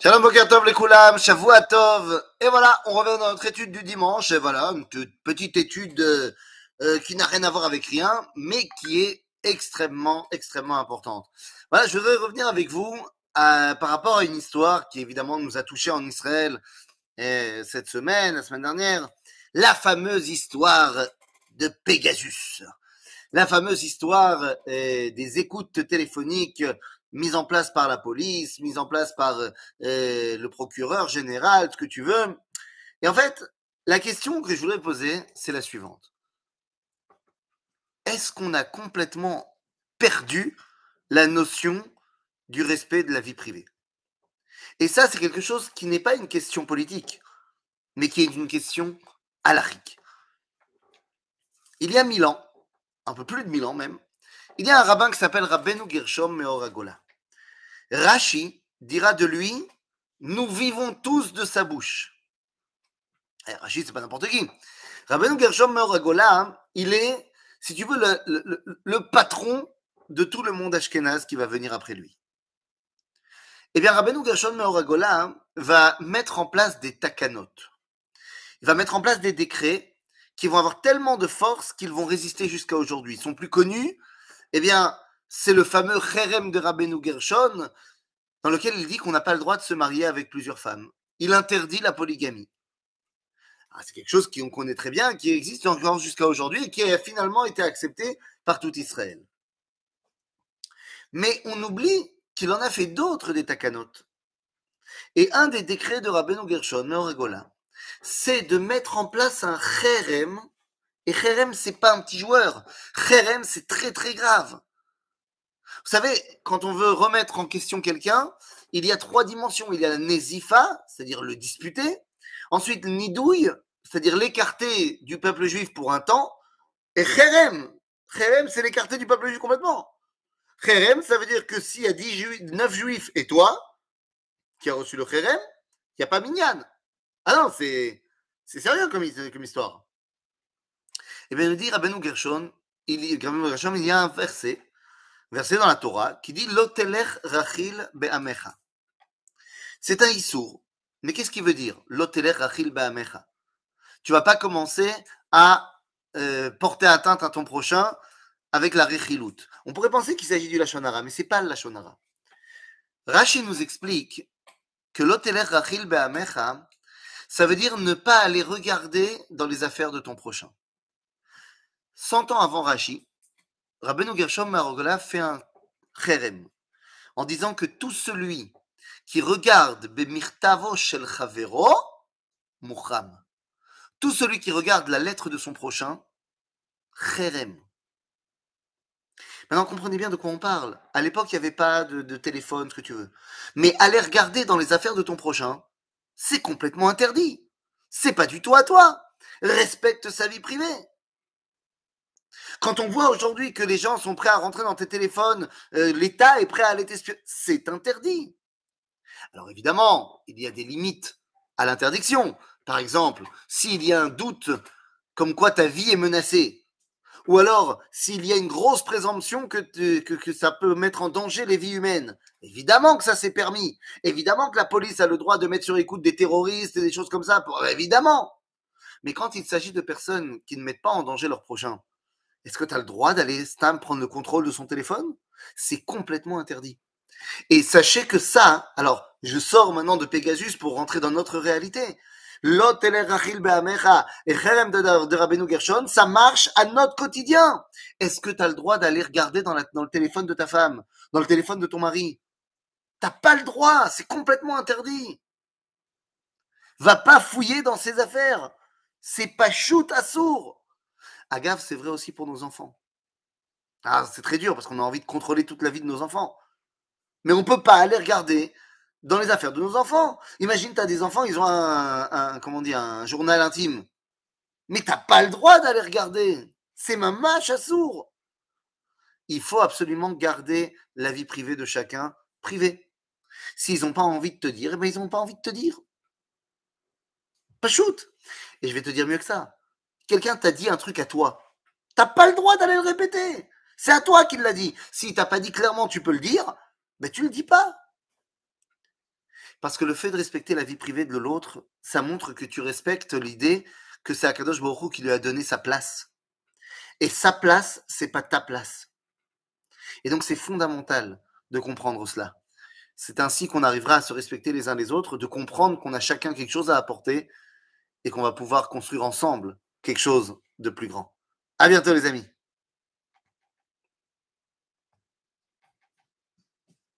Shalom Bokertov les Koulam, Tov. Et voilà, on revient dans notre étude du dimanche. Et voilà, une petite étude euh, euh, qui n'a rien à voir avec rien, mais qui est extrêmement, extrêmement importante. Voilà, je veux revenir avec vous euh, par rapport à une histoire qui évidemment nous a touché en Israël cette semaine, la semaine dernière. La fameuse histoire de Pegasus. La fameuse histoire des écoutes téléphoniques mise en place par la police, mise en place par euh, le procureur général, ce que tu veux. Et en fait, la question que je voudrais poser, c'est la suivante. Est-ce qu'on a complètement perdu la notion du respect de la vie privée? Et ça, c'est quelque chose qui n'est pas une question politique, mais qui est une question alarique. Il y a mille ans, un peu plus de mille ans même, il y a un rabbin qui s'appelle Rabbeinu Gershom Meoragola. Rashi dira de lui Nous vivons tous de sa bouche. Eh, Rashi, c'est pas n'importe qui. Rabbeinu Gershom Meoragola, il est, si tu veux, le, patron de tout le monde ashkénaze qui va venir après lui. Eh bien, Rabbeinu Gershom Meoragola va mettre en place des takanot. Il va mettre en place des décrets qui vont avoir tellement de force qu'ils vont résister jusqu'à aujourd'hui. Ils sont plus connus. Eh bien, c'est le fameux Cherem de Rabbeinu Gershon, dans lequel il dit qu'on n'a pas le droit de se marier avec plusieurs femmes. Il interdit la polygamie. Ah, c'est quelque chose qu'on connaît très bien, qui existe encore jusqu'à aujourd'hui et qui a finalement été accepté par tout Israël. Mais on oublie qu'il en a fait d'autres des takanot. Et un des décrets de Rabbeinu Gershon, Meoregola, c'est de mettre en place un Cherem. Et Cherem, c'est pas un petit joueur. Cherem, c'est très très grave. Vous savez, quand on veut remettre en question quelqu'un, il y a trois dimensions. Il y a la nézifa, c'est-à-dire le disputer. Ensuite, le nidouille, c'est-à-dire l'écarter du peuple juif pour un temps. Et cherem, cherem, c'est l'écarter du peuple juif complètement. Cherem, ça veut dire que s'il y a 10 juifs, 9 juifs et toi, qui a reçu le cherem, il n'y a pas minyan. Ah non, c'est, sérieux comme, histoire. Et eh bien, nous dit Rabbeinu Gershon, il, il y a un verset verset dans la Torah qui dit Lotelech rachil be'amecha. C'est un issour. Mais qu'est-ce qui veut dire Lotelech rachil be'amecha Tu vas pas commencer à euh, porter atteinte à ton prochain avec la rechilut. On pourrait penser qu'il s'agit du lachonara, mais c'est pas le lachonara. Rashi nous explique que l'otelech rachil be'amecha, ça veut dire ne pas aller regarder dans les affaires de ton prochain. Cent ans avant Rashi, Rabbeinu Gershom Marogola fait un cherem en disant que tout celui qui regarde Bemirtavo Shel Chavero, Muham, tout celui qui regarde la lettre de son prochain, cherem. Maintenant, comprenez bien de quoi on parle. À l'époque, il n'y avait pas de, de, téléphone, ce que tu veux. Mais aller regarder dans les affaires de ton prochain, c'est complètement interdit. C'est pas du tout à toi. Respecte sa vie privée. Quand on voit aujourd'hui que les gens sont prêts à rentrer dans tes téléphones, euh, l'État est prêt à aller t'espionner, c'est interdit. Alors évidemment, il y a des limites à l'interdiction. Par exemple, s'il y a un doute comme quoi ta vie est menacée, ou alors s'il y a une grosse présomption que, ça peut mettre en danger les vies humaines. Évidemment que ça c'est permis. Évidemment que la police a le droit de mettre sur écoute des terroristes et des choses comme ça. Évidemment. Mais quand il s'agit de personnes qui ne mettent pas en danger leur prochain, est-ce que tu as le droit d'aller Stam prendre le contrôle de son téléphone? C'est complètement interdit. Et sachez que ça, alors je sors maintenant de Pegasus pour rentrer dans notre réalité. de Gershon, ça marche à notre quotidien. Est-ce que tu as le droit d'aller regarder dans, le téléphone de ta femme, dans le téléphone de ton mari? T'as pas le droit, c'est complètement interdit. Va pas fouiller dans ses affaires. C'est pas shoot à sourd. Agave, c'est vrai aussi pour nos enfants. Ah, c'est très dur parce qu'on a envie de contrôler toute la vie de nos enfants. Mais on ne peut pas aller regarder dans les affaires de nos enfants. Imagine, tu as des enfants, ils ont un, comment un journal intime. Mais tu n'as pas le droit d'aller regarder. C'est ma mâche à sourd. Il faut absolument garder la vie privée de chacun privée. S'ils n'ont pas envie de te dire, eh ben, ils n'ont pas envie de te dire. Pas shoot. Et je vais te dire mieux que ça quelqu'un t'a dit un truc à toi, t'as pas le droit d'aller le répéter. C'est à toi qu'il l'a dit. Si t'as pas dit clairement, tu peux le dire, mais tu le dis pas. Parce que le fait de respecter la vie privée de l'autre, ça montre que tu respectes l'idée que c'est Akadosh Baruch qui lui a donné sa place. Et sa place, c'est pas ta place. Et donc c'est fondamental de comprendre cela. C'est ainsi qu'on arrivera à se respecter les uns les autres, de comprendre qu'on a chacun quelque chose à apporter et qu'on va pouvoir construire ensemble quelque chose de plus grand. À bientôt les amis.